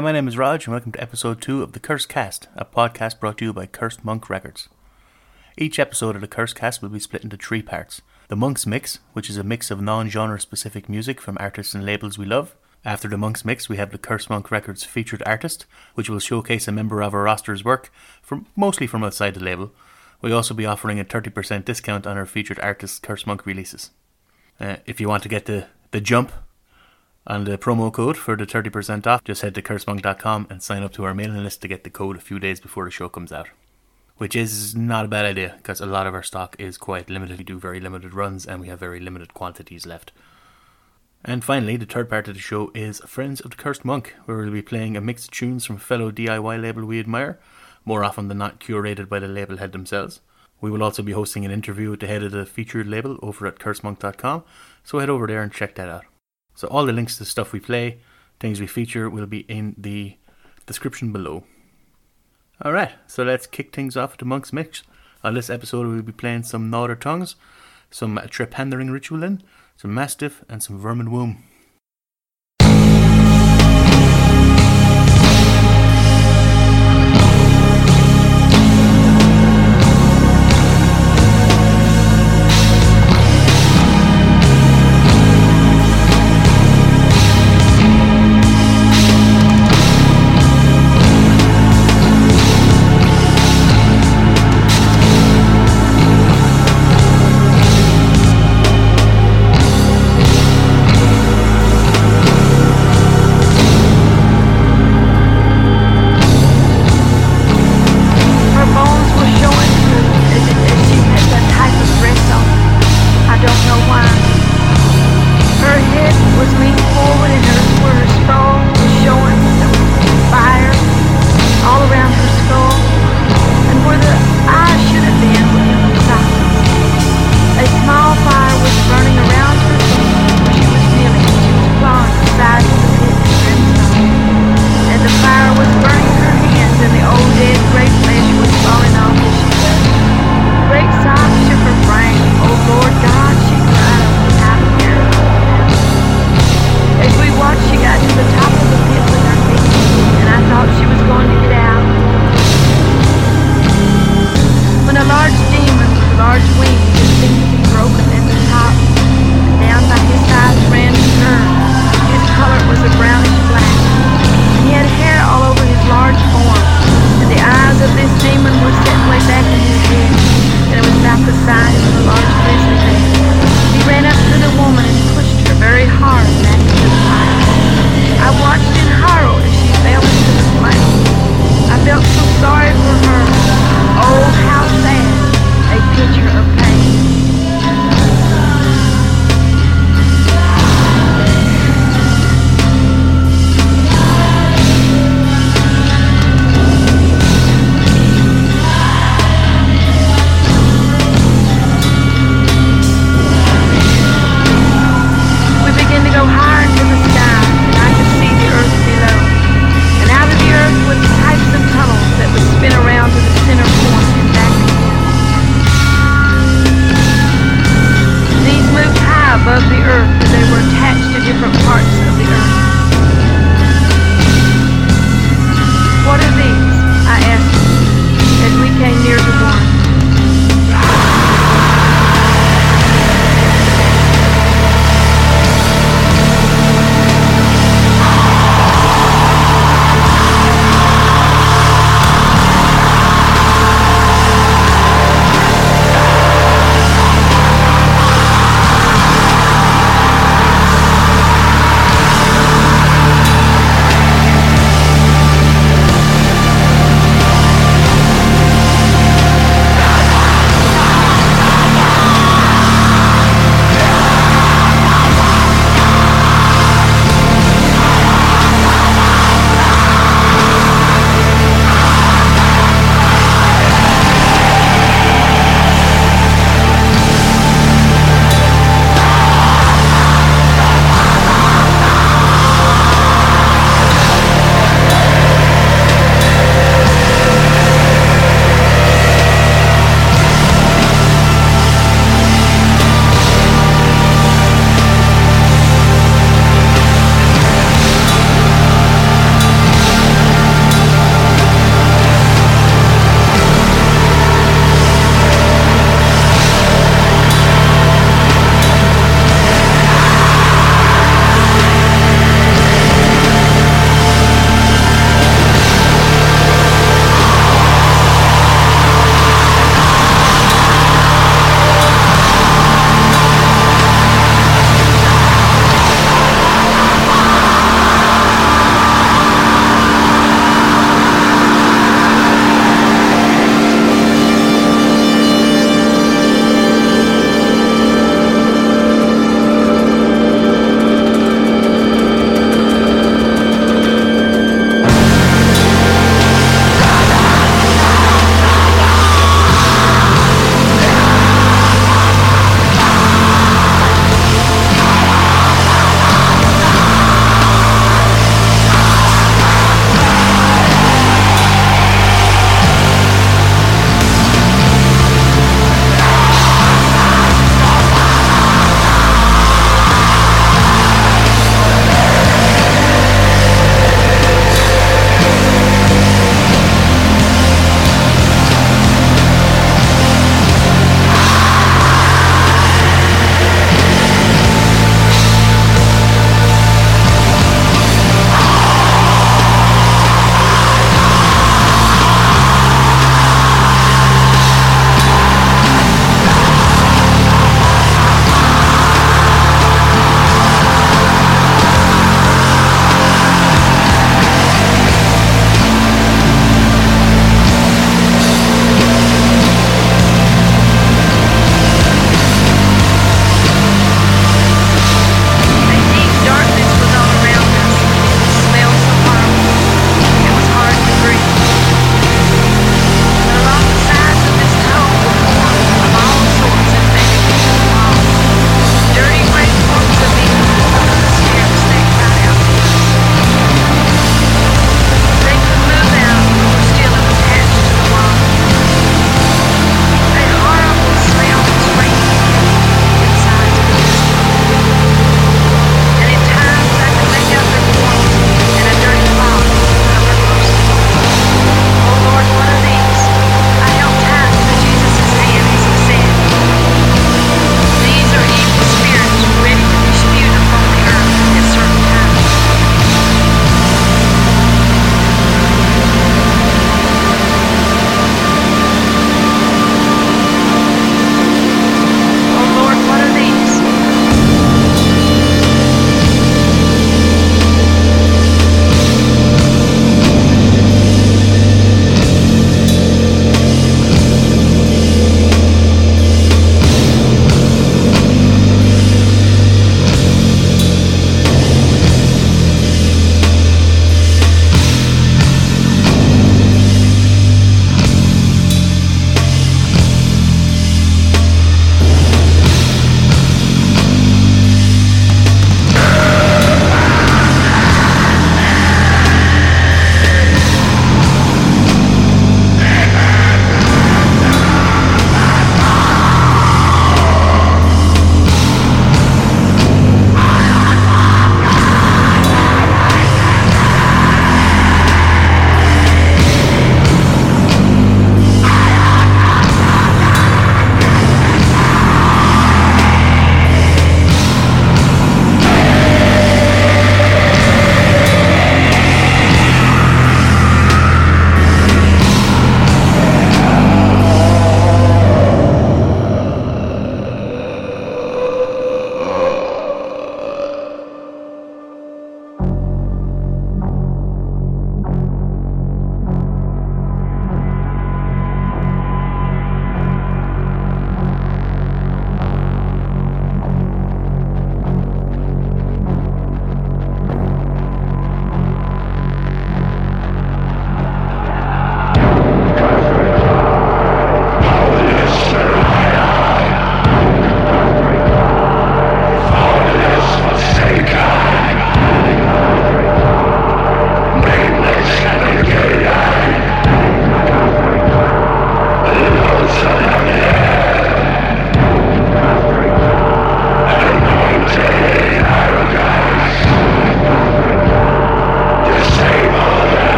Hi, my name is Raj, and welcome to episode 2 of The Cursed Cast, a podcast brought to you by Cursed Monk Records. Each episode of The Cursed Cast will be split into three parts The Monk's Mix, which is a mix of non genre specific music from artists and labels we love. After The Monk's Mix, we have the Cursed Monk Records featured artist, which will showcase a member of our roster's work, from mostly from outside the label. We'll also be offering a 30% discount on our featured artist Cursed Monk releases. Uh, if you want to get the, the jump and the promo code for the 30% off, just head to cursedmonk.com and sign up to our mailing list to get the code a few days before the show comes out. Which is not a bad idea because a lot of our stock is quite limited. We do very limited runs and we have very limited quantities left. And finally, the third part of the show is Friends of the Cursed Monk, where we'll be playing a mix of tunes from fellow DIY label we admire, more often than not curated by the label head themselves. We will also be hosting an interview with the head of the featured label over at cursedmonk.com, so head over there and check that out. So all the links to the stuff we play, things we feature, will be in the description below. Alright, so let's kick things off with the Monk's Mix. On this episode, we'll be playing some Gnaw Their Tongues, some Trepaneringsritualen, some Mastiff, and some Vermin Womb.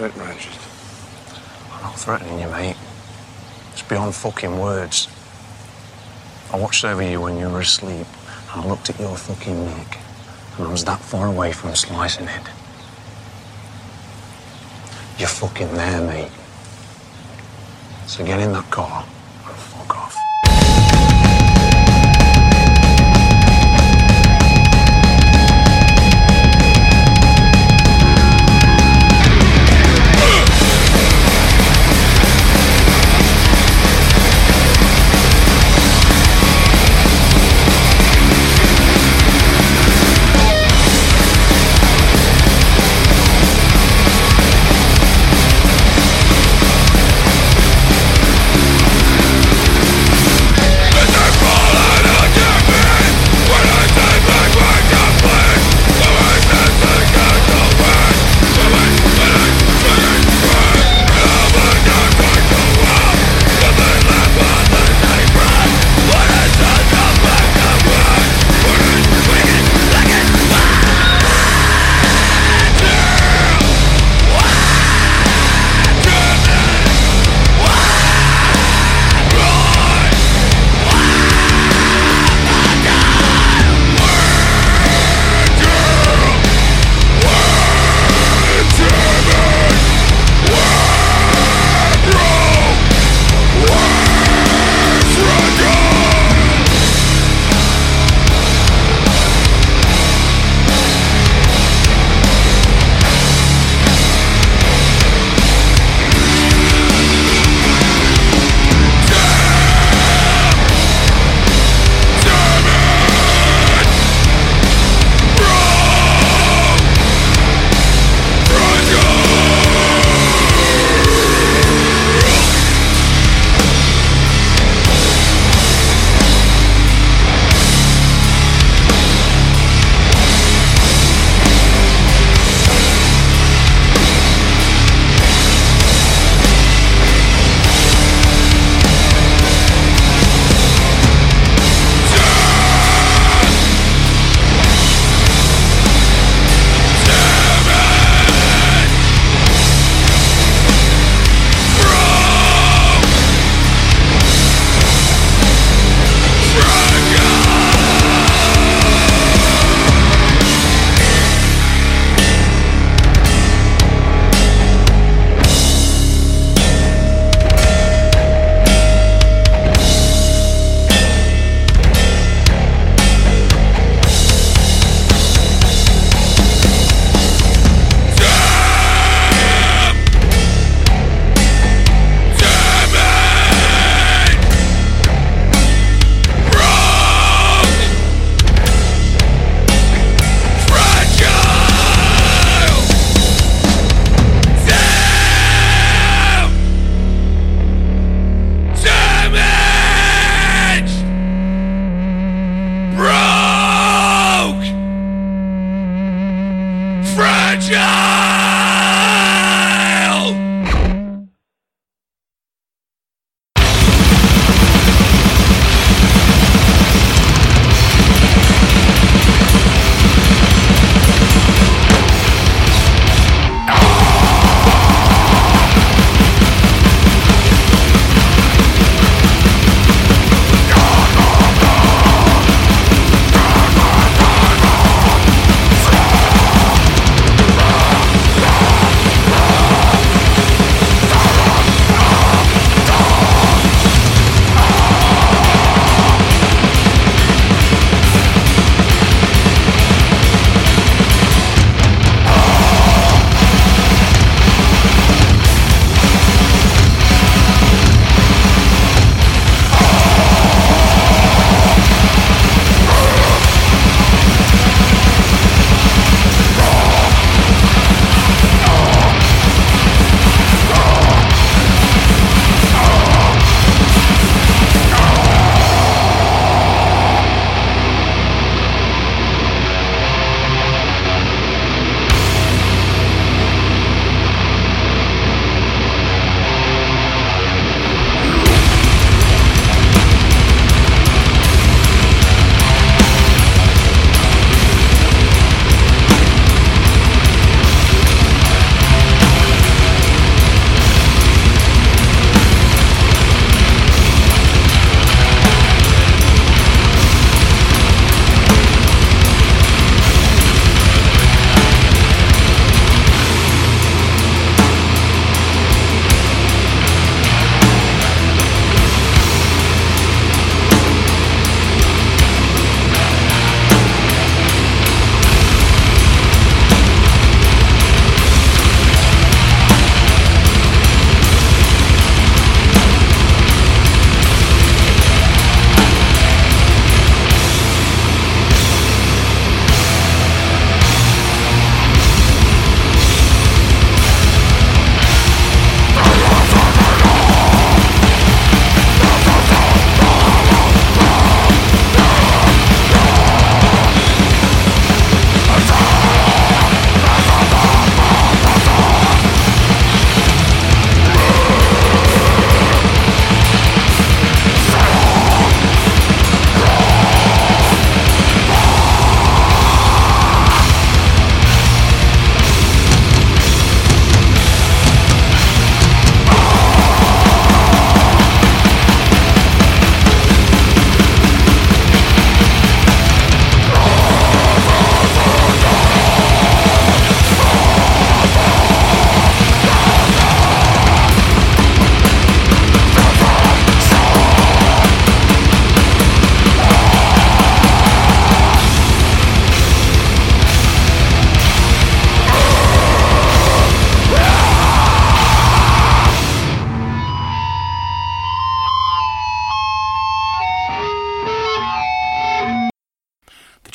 Richard. I'm not threatening you, mate. It's beyond fucking words. I watched over you when you were asleep, and I looked at your fucking neck, and I was that far away from slicing it. You're fucking there, mate. So get in that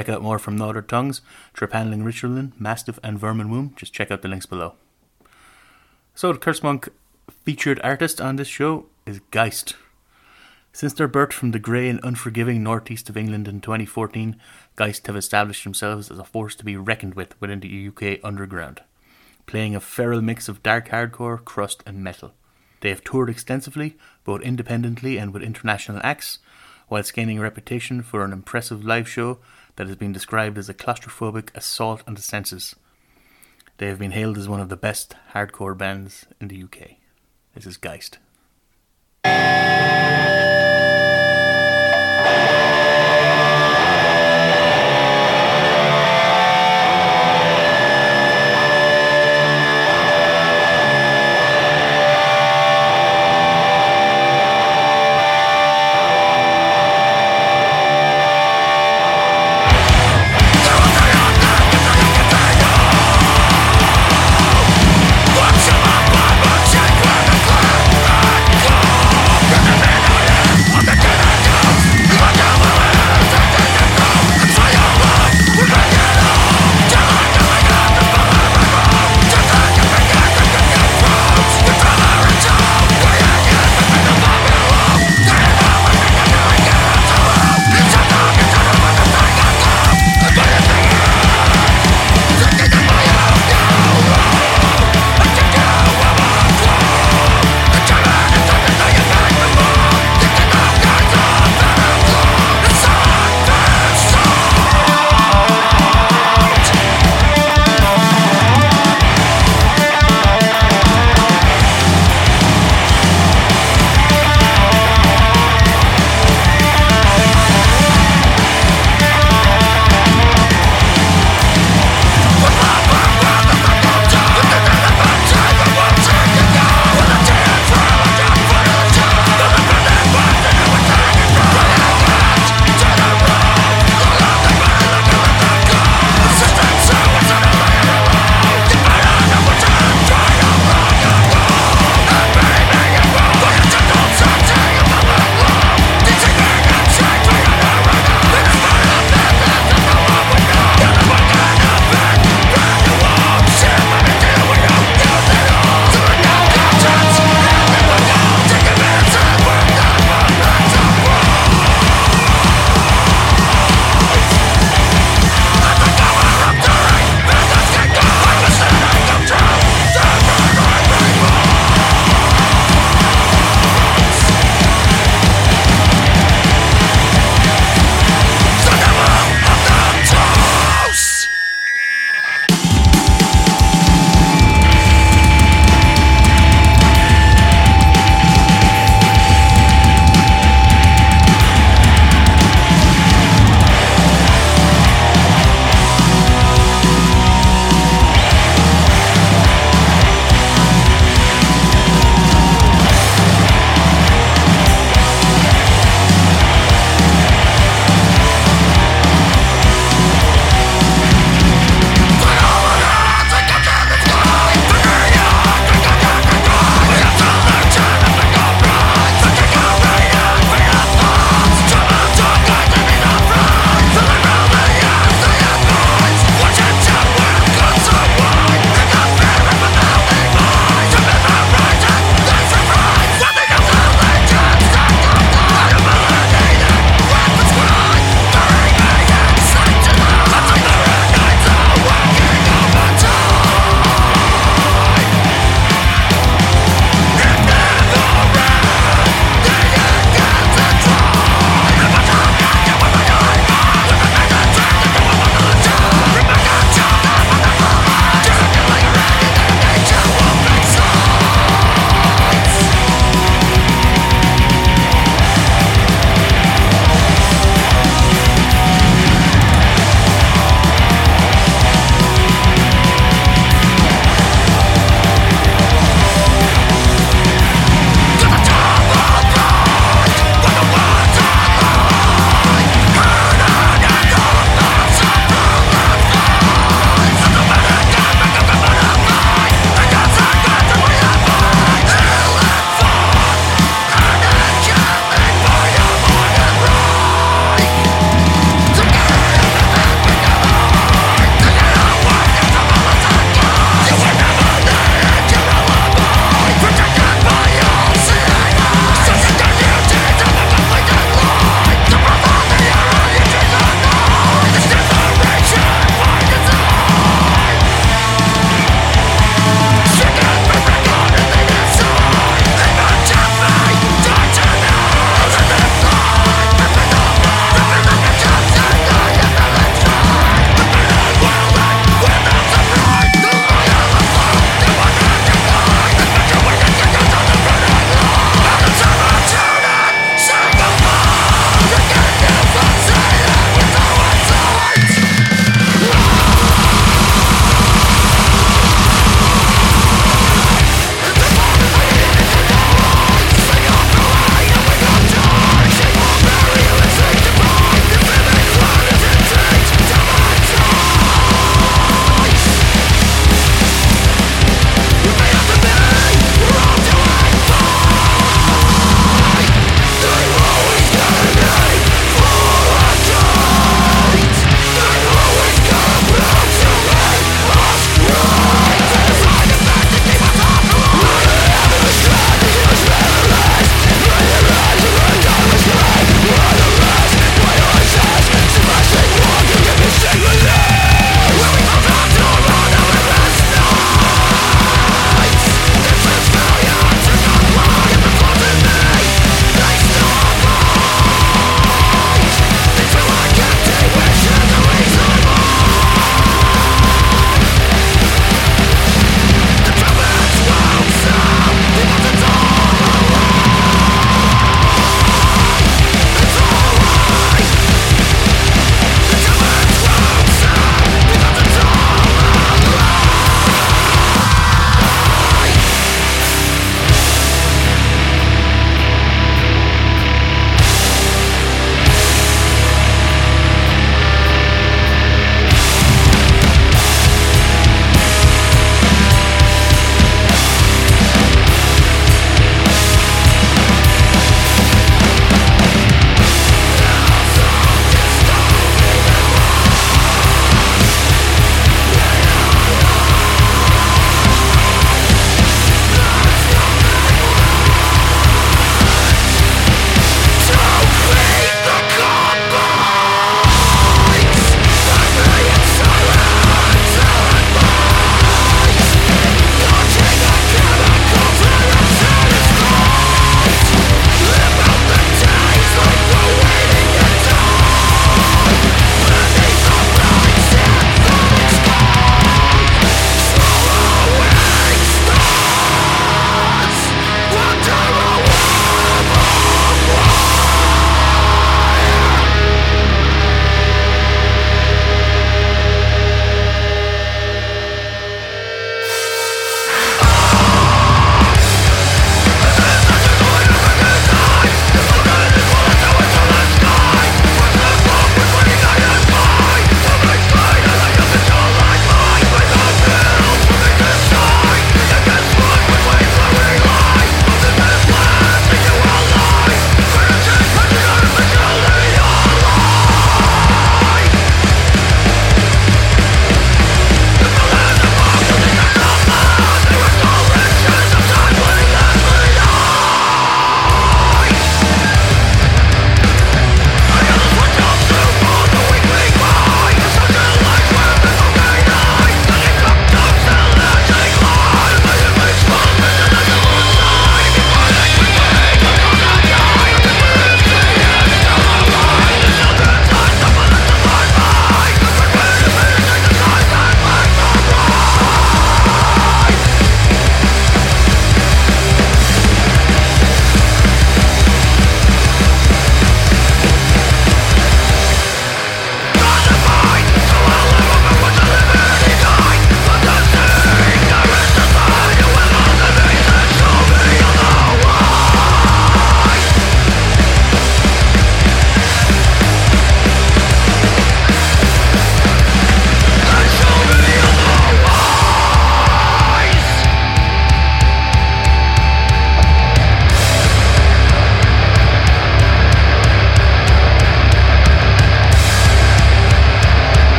check out more from Gnaw Their Tongues, Trip Ritualin, Mastiff, and Vermin Womb, just check out the links below. So, the Cursed Monk featured artist on this show is Geist. Since their birth from the grey and unforgiving northeast of England in 2014, Geist have established themselves as a force to be reckoned with within the UK underground, playing a feral mix of dark hardcore, crust, and metal. They have toured extensively, both independently and with international acts, whilst gaining a reputation for an impressive live show that has been described as a claustrophobic assault on the senses. They have been hailed as one of the best hardcore bands in the UK. This is Geist.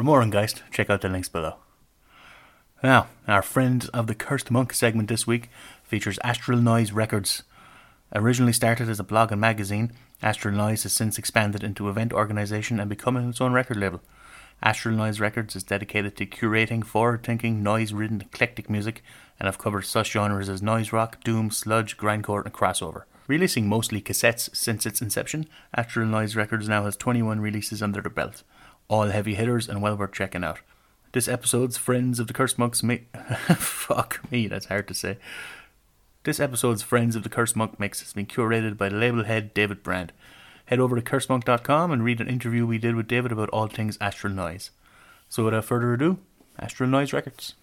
For more on Geist, check out the links below. Now, our Friends of the Cursed Monk segment this week features Astral Noize Records. Originally started as a blog and magazine, Astral Noize has since expanded into event organisation and becoming its own record label. Astral Noize Records is dedicated to curating forward-thinking, noise-ridden, eclectic music and have covered such genres as noise rock, doom, sludge, grindcore and crossover. Releasing mostly cassettes since its inception, Astral Noize Records now has 21 releases under their belt all heavy hitters and well worth checking out. This episode's Friends of the Cursed Monks mix. Fuck me, that's hard to say. This episode's Friends of the Cursed Monk mix has been curated by label head David Brand. Head over to cursedmonk.com and read an interview we did with David about all things Astral Noize. So without further ado, Astral Noize Records.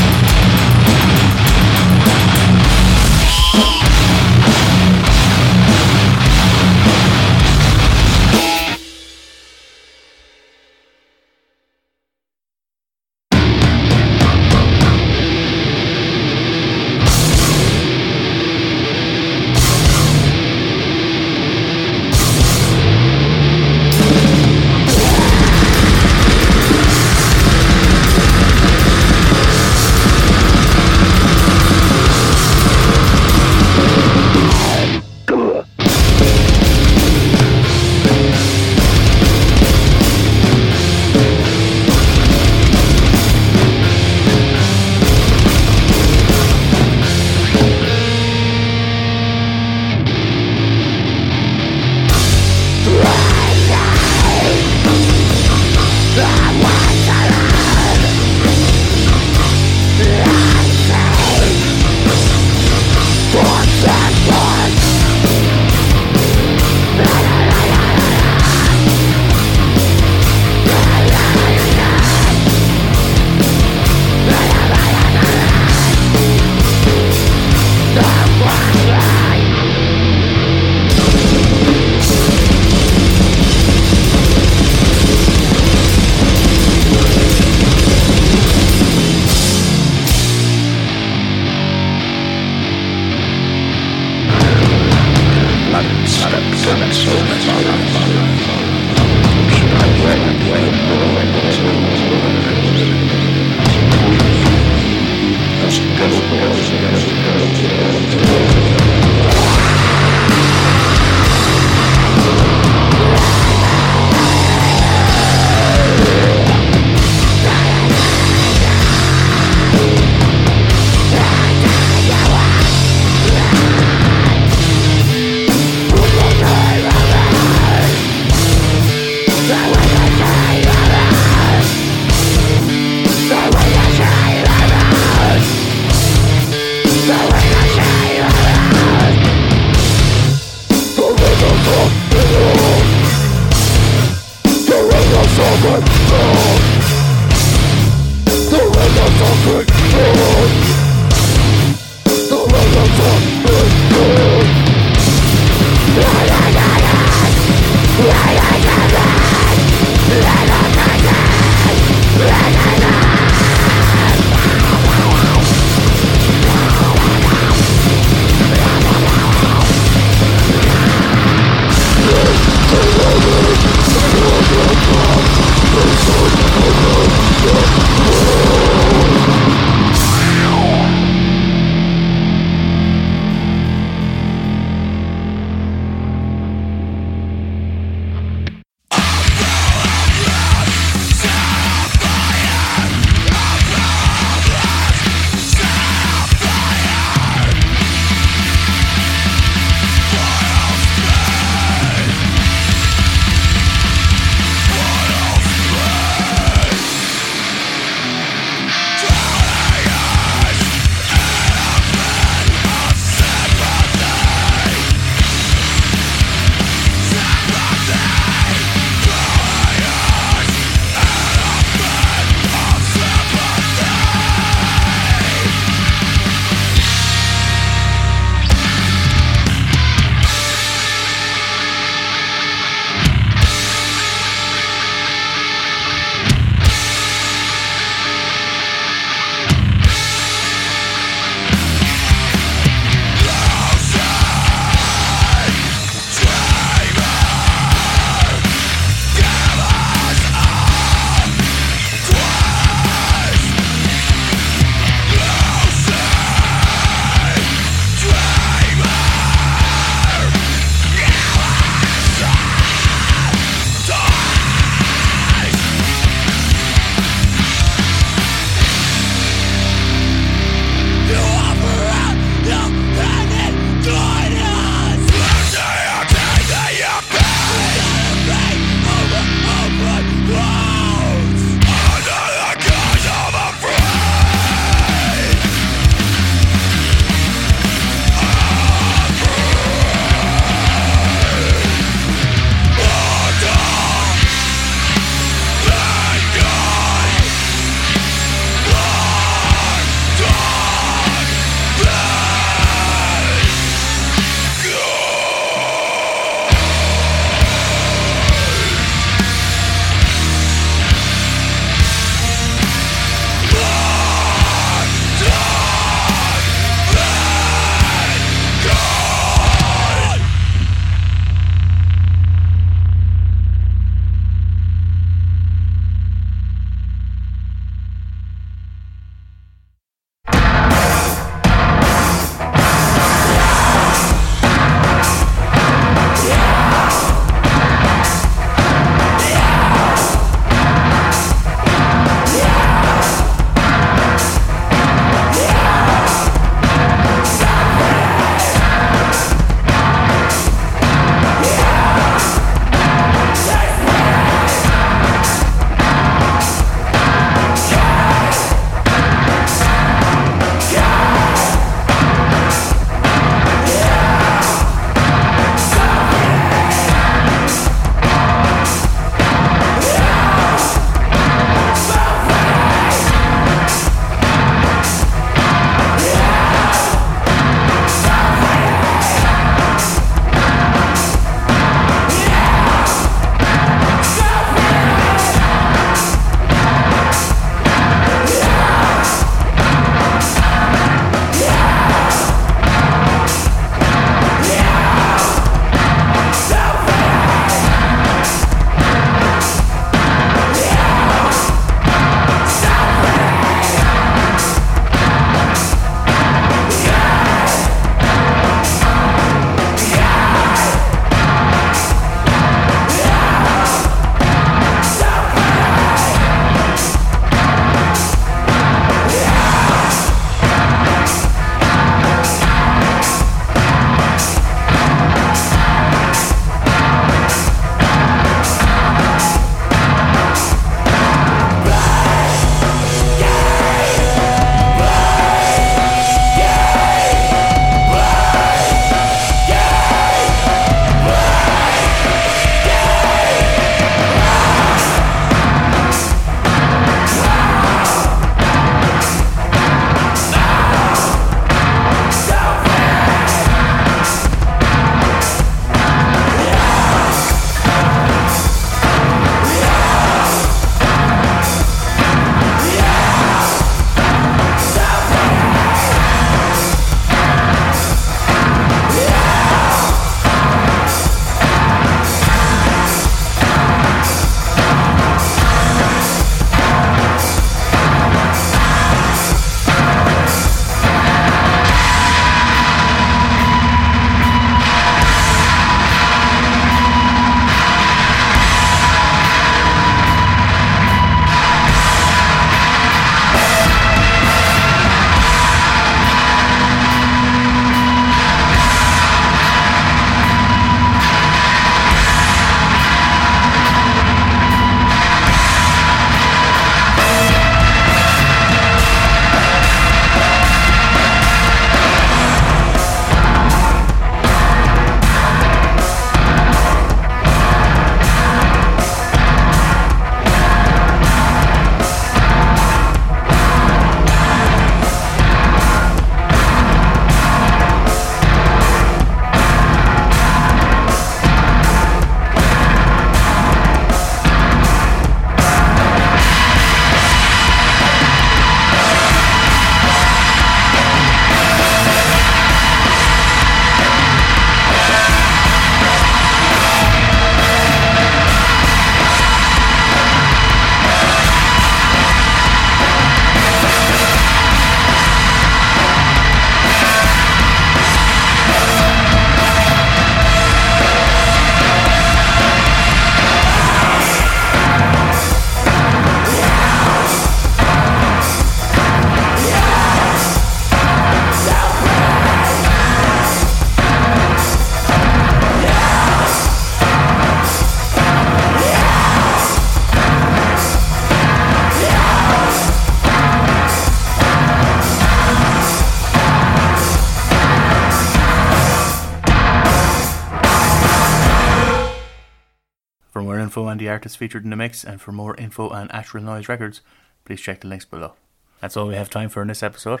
Artists featured in the mix, and for more info on Astral Noize Records, please check the links below. That's all we have time for in this episode.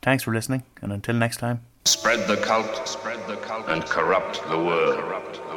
Thanks for listening, and until next time. Spread the cult, spread the cult, and corrupt the world. Corrupt the world.